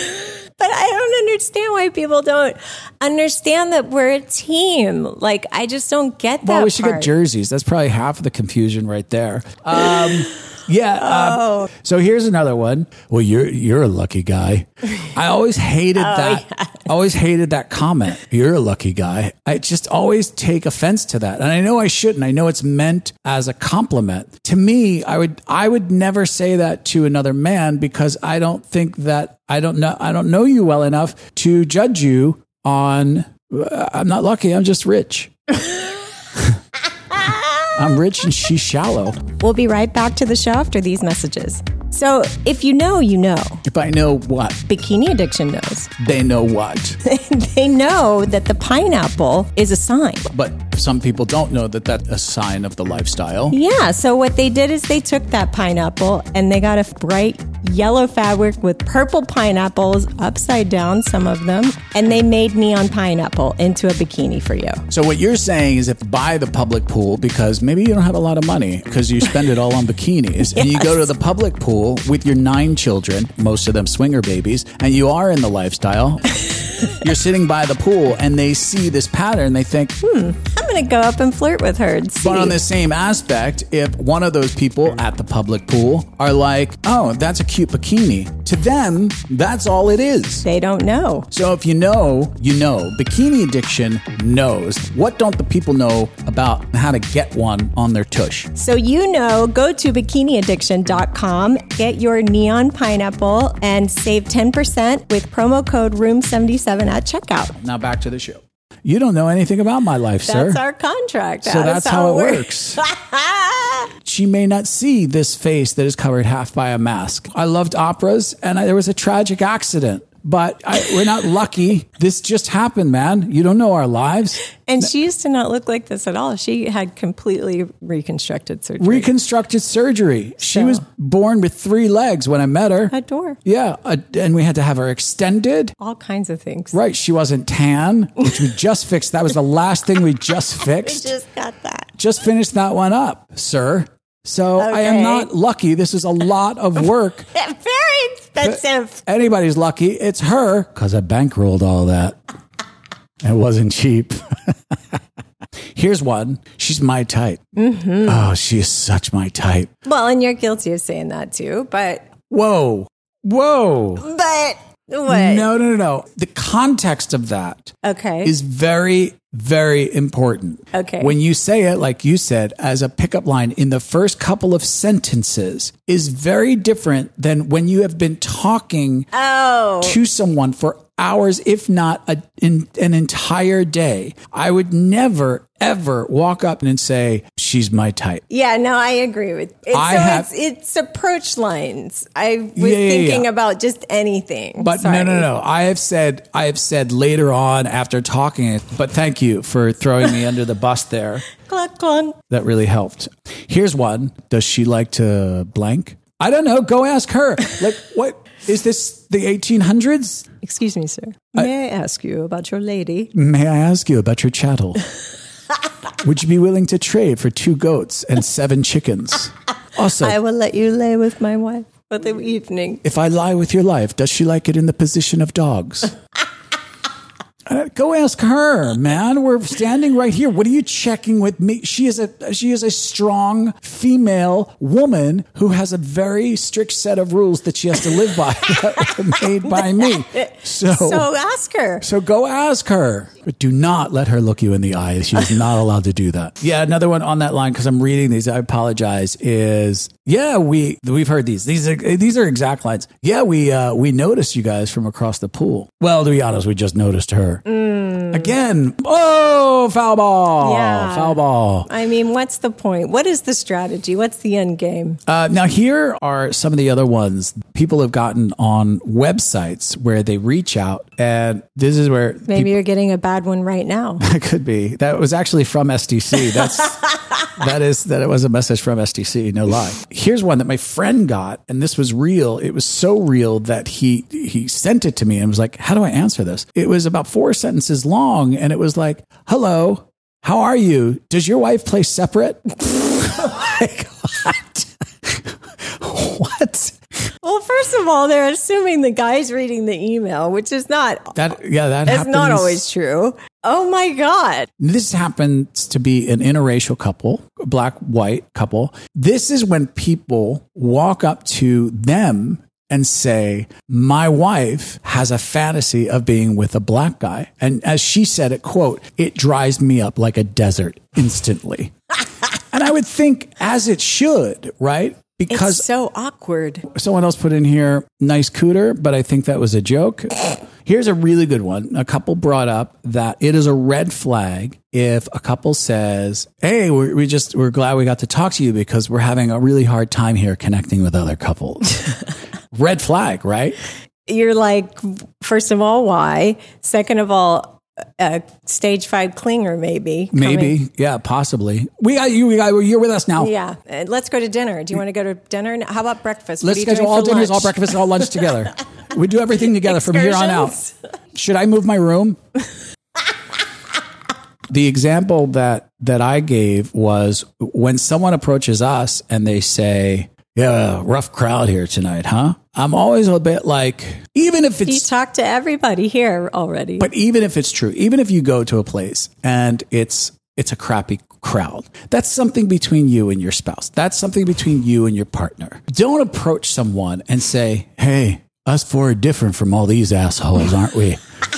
But I don't understand why people don't understand that we're a team. Like, I just don't get that.
well, we should
part.
get jerseys. That's probably half of the confusion right there. Um, yeah.
Oh.
um, so here's another one. Well, you're you're a lucky guy. I always hated
Oh,
that. Always hated that comment. You're a lucky guy. I just always take offense to that, and I know I shouldn't. I know it's meant as a compliment. To me, I would I would never say that to another man because I don't think that I don't know I don't know you well enough to judge you on. uh, I'm not lucky. I'm just rich. I'm rich and she's shallow.
We'll be right back to the show after these messages. So, if you know, you know.
If I know what,
Bikini Addiction knows.
they know what.
they know that the pineapple is a sign.
But some people don't know that that's a sign of the lifestyle.
Yeah, so what they did is they took that pineapple and they got a bright yellow fabric with purple pineapples upside down, some of them, and they made neon pineapple into a bikini for you.
So what you're saying is if buy the public pool because maybe you don't have a lot of money because you spend it all on bikinis and you go to the public pool with your nine children, most of them swinger babies, and you are in the lifestyle. you're sitting by the pool and they see this pattern, they think, hmm,
I'm going to go up and flirt with her and see.
But on the same aspect, if one of those people at the public pool are like, oh, that's a cute bikini, to them, that's all it is.
they don't know.
So if you know, you know. Bikini addiction knows. What don't the people know about how to get one on their tush?
So you know, go to bikiniaddiction.com, get your neon pineapple, and save 10% with promo code ROOM77 at checkout.
Now back to the show. You don't know anything about my life,
That's
sir.
our contract.
So that's how it works.
works.
she may not see this face that is covered half by a mask. I loved operas, and I, there was a tragic accident. But I, we're not lucky. This just happened, man. You don't know our lives.
and she used to not look like this at all. She had completely reconstructed surgery.
Reconstructed surgery. She
So-
was born with three legs when I met her.
Adore.
Yeah, uh, and we had to have her extended.
All kinds of things.
Right, she wasn't tan, which we just fixed. That was the last thing we just fixed.
We just got that.
Just finished that one up, sir. So I am not lucky. This is a lot of work.
Very expensive.
Anybody's lucky. It's her because I bankrolled all that. It wasn't cheap. Here's one. She's my type.
Mm-hmm.
Oh, she is such my type.
Well, and you're guilty of saying that too, but
Whoa. Whoa.
but what?
No, no, no, no. The context of that
Okay.
is very, very important.
Okay.
When you say it, like you said, as a pickup line in the first couple of sentences is very different than when you have been talking
oh.
to someone for hours, if not a, in, an entire day. I would never, ever walk up and say, she's my type.
Yeah, no, I agree with. It's,
I
so
have-
it's, it's approach lines. I was
Yeah, yeah,
thinking
yeah.
about just anything.
But
Sorry.
no, no, no. I have said, I have said later on after talking but thank you for throwing me under the bus there.
Cluck, cluck.
That really helped. Here's one. Does she like to blank? I don't know. Go ask her. Like, what is this the 1800s?
Excuse me, sir. May I, ask you about your lady?
May I ask you about your chattel? Would you be willing to trade for two goats and seven chickens? Also,
I will let you lay with my wife for the evening.
if I lie with your life, does she like it in the position of dogs? Uh, Go ask her, man. We're standing right here. What are you checking with me? She is a she is a strong female woman who has a very strict set of rules that she has to live by that were made by me. So,
So ask her.
So go ask her, but do not let her look you in the eye. She's not allowed to do that. Yeah, another one on that line because I'm reading these. I apologize. Is yeah, we we've heard these. These are these are exact lines. Yeah, we uh, we noticed you guys from across the pool. Well, to be honest, we just noticed her again. Oh, foul ball!
Yeah.
foul ball.
I mean, what's the point? What is the strategy? What's the end game?
Uh, now, here are some of the other ones people have gotten on websites where they reach out, and this is where
Maybe you're getting a bad one right now.
It could be. That was actually from SDC. That's that is that it was a message from SDC, no lie. Here's one that my friend got, and this was real. It was so real that he he sent it to me and was like, How do I answer this? It was about four sentences long, and it was like, Hello, how are you? Does your wife play separate? like, what? what?
Well, first of all, they're assuming the guy's reading the email, which is not.
That yeah, that
It's
happens.
not always true. Oh my god!
This happens to be an interracial couple, black white couple. This is when people walk up to them and say, My wife has a fantasy of being with a black guy. And as she said it, quote, it dries me up like a desert instantly. and I would think, as it should, right? Because
It's so awkward.
someone else put in here nice cooter but i think that was a joke here's a really good one a couple brought up that it is a red flag if a couple says hey we're, we just we're glad we got to talk to you because we're having a really hard time here connecting with other couples red flag right
You're like, first of all, why? Second of all, a stage five clinger, maybe. coming.
maybe yeah possibly we got you we got you're with us now
Yeah. Uh, Let's go to dinner. Do you want to go to dinner? How about breakfast?
Let's schedule all dinners, all breakfast, and all lunch together. We do everything together from here on out. Should I move my room? the example that that I gave was when someone approaches us and they say, "Yeah, rough crowd here tonight, huh?" I'm always a bit like, even if it's.
You talk to everybody here already.
but even if it's true, even if you go to a place and it's it's a crappy crowd, that's something between you and your spouse. That's something between you and your partner. Don't approach someone and say, "Hey, us four are different from all these assholes, aren't we?"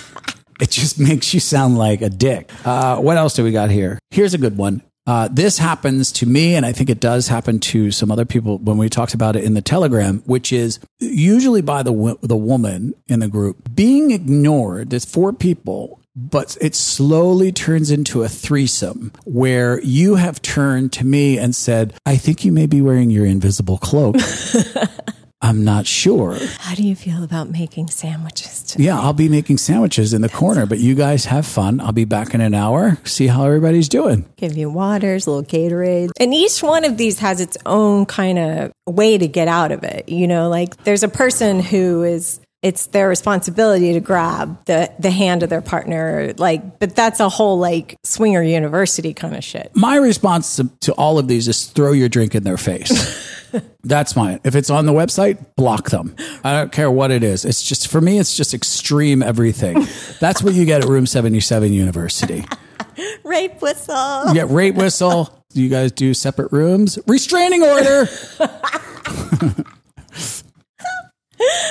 it just makes you sound like a dick. Uh, what else do we got here? Here's a good one. Uh, this happens to me, and I think it does happen to some other people when we talked about it in the Telegram, which is usually by the the woman in the group being ignored. There's four people, but it slowly turns into a threesome where you have turned to me and said, "I think you may be wearing your invisible cloak." I'm not sure.
How do you feel about making sandwiches today?
Yeah, I'll be making sandwiches in the corner, but you guys have fun. I'll be back in an hour. See how everybody's doing.
Give you waters, little Gatorade. And each one of these has its own kind of way to get out of it. You know, like there's a person who is it's their responsibility to grab the the hand of their partner like but that's a whole like swinger university kind of shit.
My response to, to all of these is throw your drink in their face. That's mine. If it's on the website, block them. I don't care what it is. It's just, for me, it's just extreme everything. That's what you get at Room 77 University.
Rape whistle.
You get rape whistle. You guys do separate rooms? Restraining order.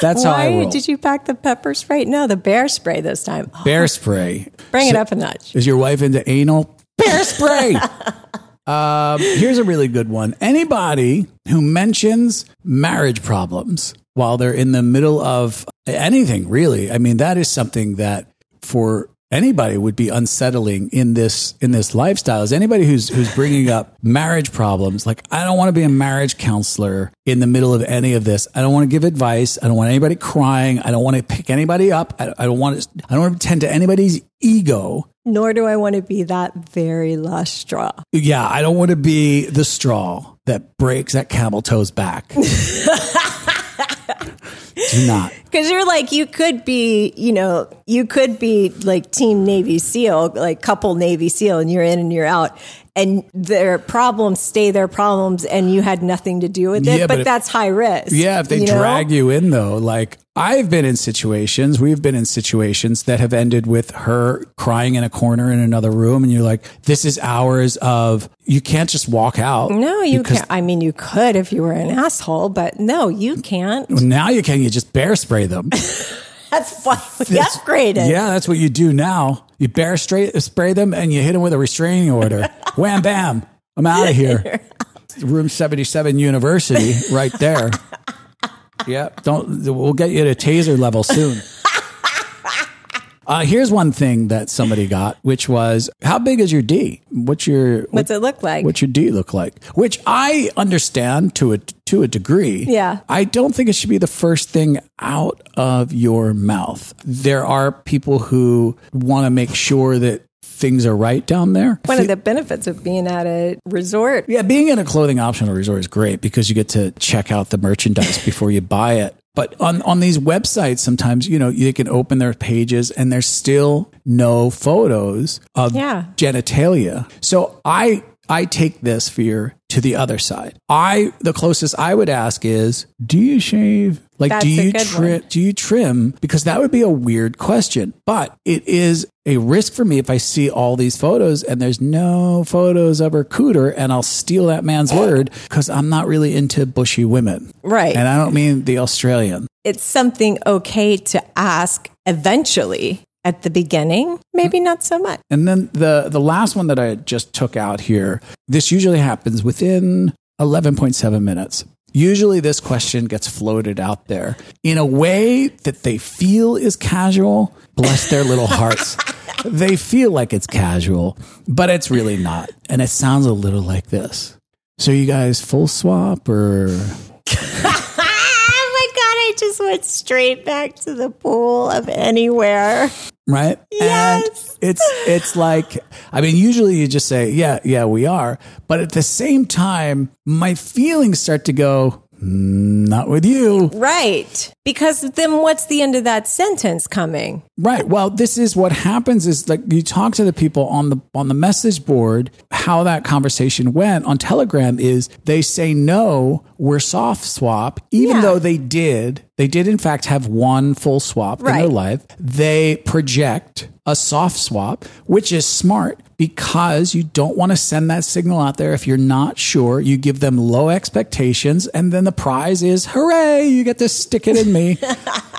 That's how I
Why
roll.
did you pack the pepper spray? No, the bear spray this time.
Bear spray.
bring it up a notch.
Is your wife into anal? Bear spray. Um, here's a really good one. Anybody who mentions marriage problems while they're in the middle of anything, really, I mean, that is something that for anybody would be unsettling in this in this lifestyle. Is anybody who's who's bringing up marriage problems? Like, I don't want to be a marriage counselor in the middle of any of this. I don't want to give advice. I don't want anybody crying. I don't want to pick anybody up. I, I don't want to. I don't want to tend to anybody's ego.
Nor do I want to be that very last straw.
Yeah, I don't want to be the straw that breaks that camel toe's back. Do not.
Because you're like, you could be, you know, you could be like Team Navy SEAL, like couple Navy SEAL, and you're in and you're out. And their problems stay their problems, and you had nothing to do with it.
Yeah,
but
but if-
that's high risk.
Yeah, if they
you know?
drag you in though, like I've been in situations, we've been in situations that have ended with her crying in a corner in another room, and you're like, this is hours of you can't just walk out.
No, you can't. I mean, you could if you were an asshole, but no, you can't.
Now you can you just bear spray them.
That's why we upgraded.
Yeah, that's what you do now. You bear straight spray them and you hit them with a restraining order. Wham bam. I'm out of here. Room 77 University right there. Yeah, don't we'll get you to taser level soon. Uh, here's one thing that somebody got, which was how big is your D? What's your
What's it look like?
What's your D look like? Which I understand to a to a degree.
Yeah.
I don't think it should be the first thing out of your mouth. There are people who want to make sure that things are right down there.
One of the benefits of being at a resort.
Yeah, being in a clothing optional resort is great because you get to check out the merchandise before you buy it. But on, on these websites, sometimes, you know, you can open their pages and there's still no photos of
Yeah.
genitalia. So I, I take this fear to the other side. I, the closest I would ask is, do you shave? Like,
That's
do you trim? Do you trim? Because that would be a weird question, but it is a risk for me if I see all these photos and there's no photos of her cooter and I'll steal that man's word because I'm not really into bushy women.
Right.
And I don't mean the Australian.
It's something okay to ask eventually. At the beginning, maybe not so much.
And then the the last one that I just took out here, this usually happens within 11.7 minutes. Usually this question gets floated out there in a way that they feel is casual. Bless their little hearts. they feel like it's casual, but it's really not. And it sounds a little like this. So you guys full swap or
I just went straight back to the pool of anywhere.
right?
Yes.
And it's it's like I mean, usually you just say, yeah, yeah, we are, but at the same time, my feelings start to go, "Mm, not with you,
Right. Because then what's the end of that sentence coming?
right? Well, this is what happens is like you talk to the people on the on the message board. How that conversation went on Telegram is they say no, we're soft swap, even
Yeah.
though they did. They did in fact have one full swap in their life. They project a soft swap, which is smart because you don't want to send that signal out there if you're not sure. You give them low expectations, and then the prize is hooray, you get to stick it in me.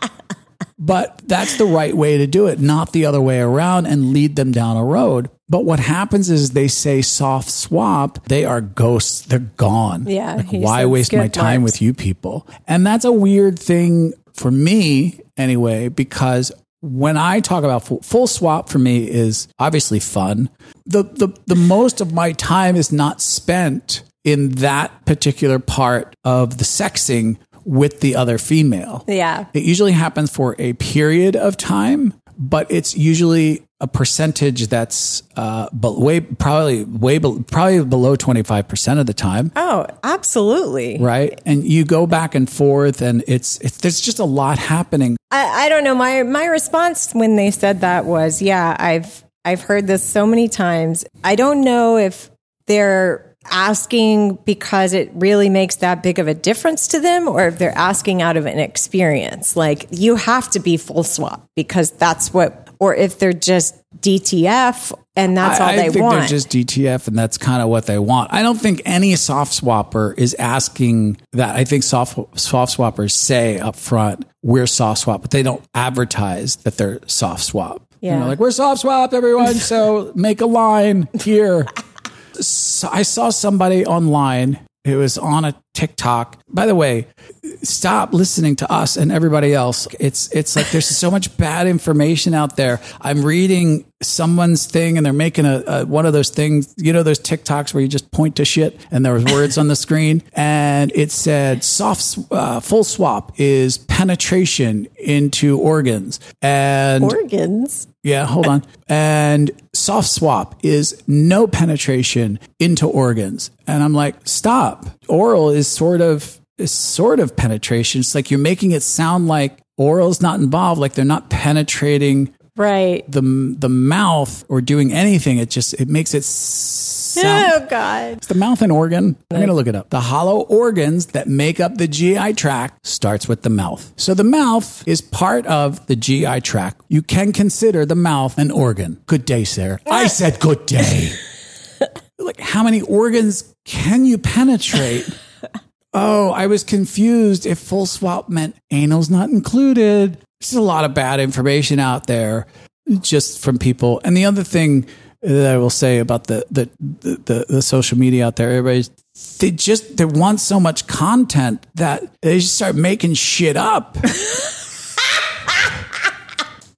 but that's the right way to do it, not the other way around and lead them down a road. But what happens is they say soft swap, they are ghosts, they're gone.
Yeah,
Like, why waste my time
marks.
with you people? And that's a weird thing for me anyway, because when I talk about full, full swap for me is obviously fun. The, the, the most of my time is not spent in that particular part of the sexing with the other female.
Yeah.
It usually happens for a period of time, but it's usually a percentage that's uh, but way probably way be- probably below twenty five percent of the time,
Oh, absolutely.
right? And you go back and forth, and it's it's there's just a lot happening.
I, I don't know. My my response when they said that was, yeah, I've I've heard this so many times. I don't know if they're asking because it really makes that big of a difference to them or if they're asking out of an experience. Like you have to be full swap because that's what or if they're just DTF and that's all
I,
they
I think
want.
they're just DTF, and that's kind of what they want. I don't think any soft swapper is asking that. I think soft soft swappers say up front, "We're soft swap," but they don't advertise that they're soft swap. You
Yeah.
know, like we're soft swapped, everyone. so make a line here. So I saw somebody online who was on a TikTok. By the way, stop listening to us and everybody else. It's it's like there's so much bad information out there. I'm reading someone's thing and they're making a, a one of those things, you know, those TikToks where you just point to shit and there was words on the screen and it said soft uh, full swap is penetration into organs and
Organs.
yeah, hold on. And soft swap is no penetration into organs. And I'm like, stop. Oral is sort of is sort of penetration. It's like you're making it sound like oral's not involved, like they're not penetrating
Right.
the the mouth or doing anything. It just it makes it sound
Oh God.
it's the mouth and organ. I'm going to look it up. The hollow organs that make up the GI tract starts with the mouth. So the mouth is part of the GI tract. You can consider the mouth an organ. Good day, sir. I said good day. like how many organs can you penetrate? Oh, I was confused if full swap meant anal's not included. There's a lot of bad information out there just from people. And the other thing that I will say about the the the, the, the social media out there, everybody's they just they want so much content that they just start making shit up.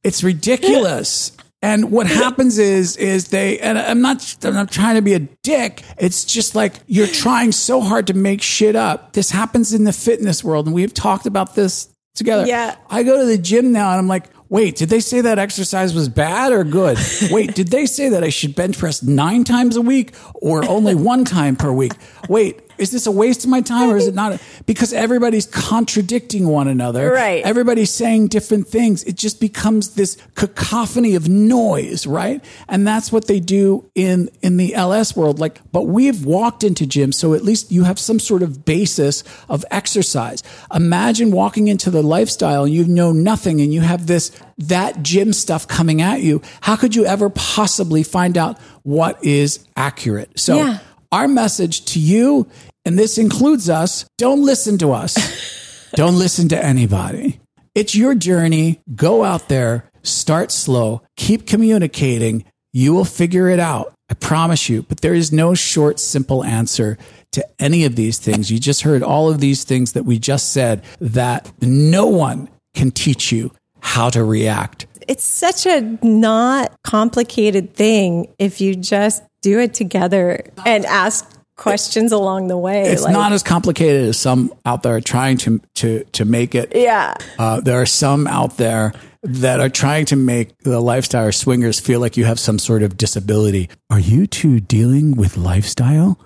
it's ridiculous. And what happens is, is they, and I'm not, I'm not trying to be a dick. It's just like you're trying so hard to make shit up. This happens in the fitness world, and we've talked about this together.
Yeah.
I go to the gym now, and I'm like, wait, did they say that exercise was bad or good? wait, did they say that I should bench press nine times a week or only one time per week? Wait, is this a waste of my time or is it not? Because everybody's contradicting one another.
Right.
Everybody's saying different things. It just becomes this cacophony of noise, right? And that's what they do in in the LS world. Like, but we've walked into gyms, so at least you have some sort of basis of exercise. Imagine walking into the lifestyle and you know nothing and you have this that gym stuff coming at you. How could you ever possibly find out what is accurate? So
Yeah.
Our message to you, and this includes us, don't listen to us. don't listen to anybody. It's your journey. Go out there, start slow, keep communicating. You will figure it out. I promise you. But there is no short, simple answer to any of these things. You just heard all of these things that we just said that no one can teach you how to react.
It's such a not complicated thing if you just do it together and ask questions along the way.
It's
Like,
not as complicated as some out there are trying to to to make it.
Yeah.
Uh, there are some out there that are trying to make the lifestyle swingers feel like you have some sort of disability. Are you two dealing with lifestyle?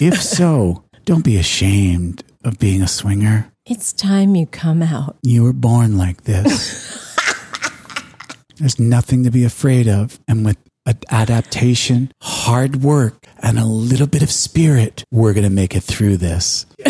If so, don't be ashamed of being a swinger.
It's time you come out.
You were born like this. There's nothing to be afraid of. And with adaptation, hard work, and a little bit of spirit, we're going to make it through this.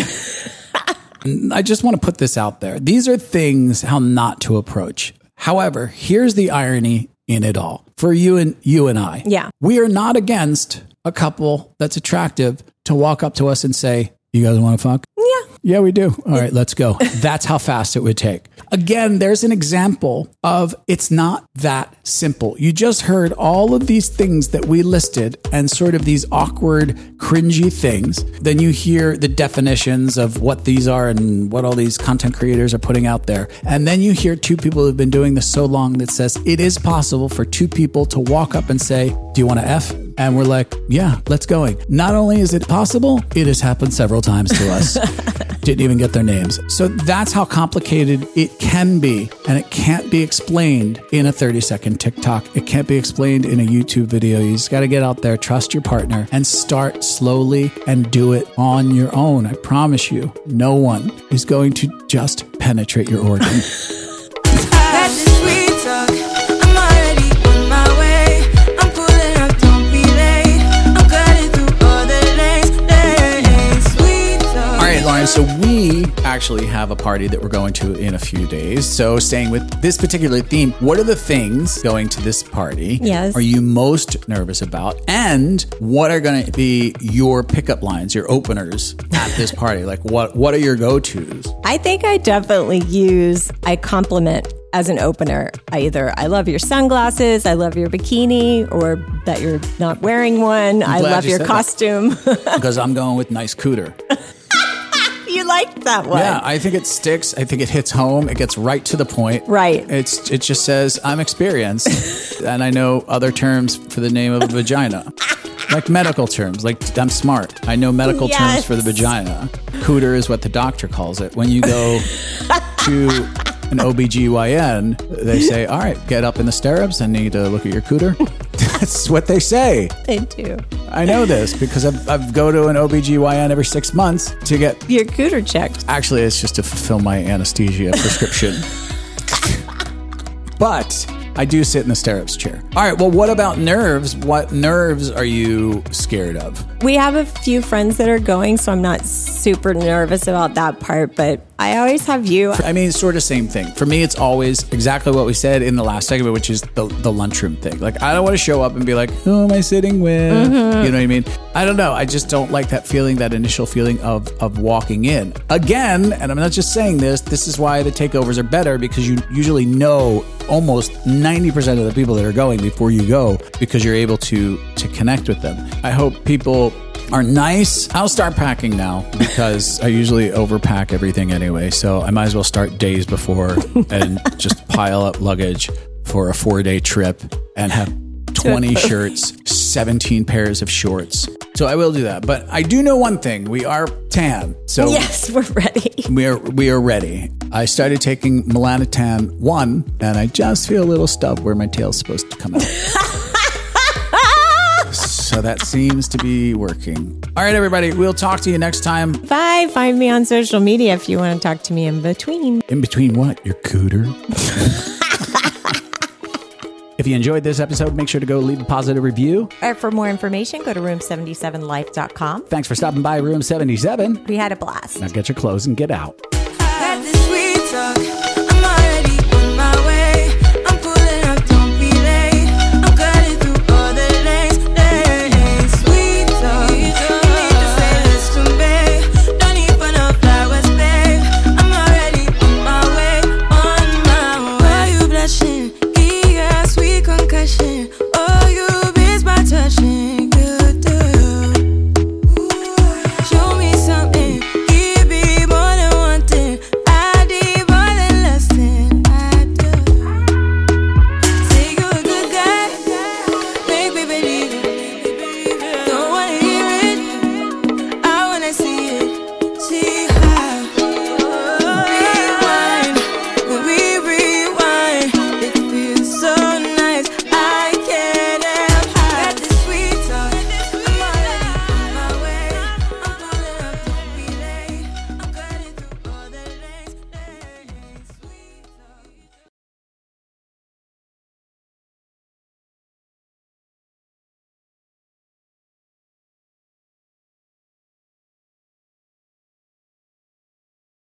I just want to put this out there. These are things how not to approach. However, here's the irony in it all for you and you and I.
Yeah.
We are not against a couple that's attractive to walk up to us and say, You guys want to fuck?
Yeah.
Yeah, we do. All right, let's go. That's how fast it would take. Again, there's an example of it's not that simple. You just heard all of these things that we listed and sort of these awkward, cringy things. Then you hear the definitions of what these are and what all these content creators are putting out there. And then you hear two people who've been doing this so long that says it is possible for two people to walk up and say, Do you want to F? And we're like, yeah, let's going. Not only is it possible, it has happened several times to us. Didn't even get their names. So that's how complicated it can be. And it can't be explained in a 30 second TikTok. It can't be explained in a YouTube video. You just got to get out there, trust your partner, and start slowly and do it on your own. I promise you, no one is going to just penetrate your organ. so we actually have a party that we're going to in a few days. So, staying with this particular theme, what are the things going to this party?
Yes.
Are you most nervous about? And what are going to be your pickup lines, your openers at this party? Like, what what are your go tos?
I think I definitely use I compliment as an opener. I Either I love your sunglasses, I love your bikini, or that you're not wearing one. I
glad
love
you
your costume.
Because I'm going with nice cooter.
Liked that one.
Yeah, I think it sticks. I think it hits home. It gets right to the point.
Right.
It's it just says I'm experienced, and I know other terms for the name of a vagina, like medical terms. Like I'm smart. I know medical terms for the vagina. Cooter is what the doctor calls it. When you go to an OBGYN, they say, "All right, get up in the stirrups. I need to look at your cooter." That's what they say.
They do.
I know this because I've, I've go to an OBGYN every six months to get
Your cooter checked.
Actually, it's just to fulfill my anesthesia prescription. but I do sit in the stirrups chair. All right. Well, what about nerves? What nerves are you scared of?
We have a few friends that are going, so I'm not super nervous about that part, but I always have you.
I mean, it's sort of same thing. For me, it's always exactly what we said in the last segment, which is the, the lunchroom thing. Like, I don't want to show up and be like, who am I sitting with? Mm-hmm. You know what I mean? I don't know. I just don't like that feeling, that initial feeling of, of walking in. Again, and I'm not just saying this, this is why the takeovers are better because you usually know almost 90% of the people that are going before you go because you're able to to connect with them. I hope people are nice. I'll start packing now because I usually overpack everything anyway. So I might as well start days before and just pile up luggage for a four day trip and have 20 shirts, 17 pairs of shorts. So I will do that. But I do know one thing we are tan. So
Yes, we're ready.
we are we are ready. I started taking Melanotan one, and I just feel a little stub where my tail's supposed to come out. so that seems to be working. All right, everybody, we'll talk to you next time.
Bye. Find me on social media if you want to talk to me in between.
In between what? Your cooter. if you enjoyed this episode, make sure to go leave a positive review.
Or for more information, go to room77life.com.
Thanks for stopping by Room 77.
We had a blast.
Now get your clothes and get out.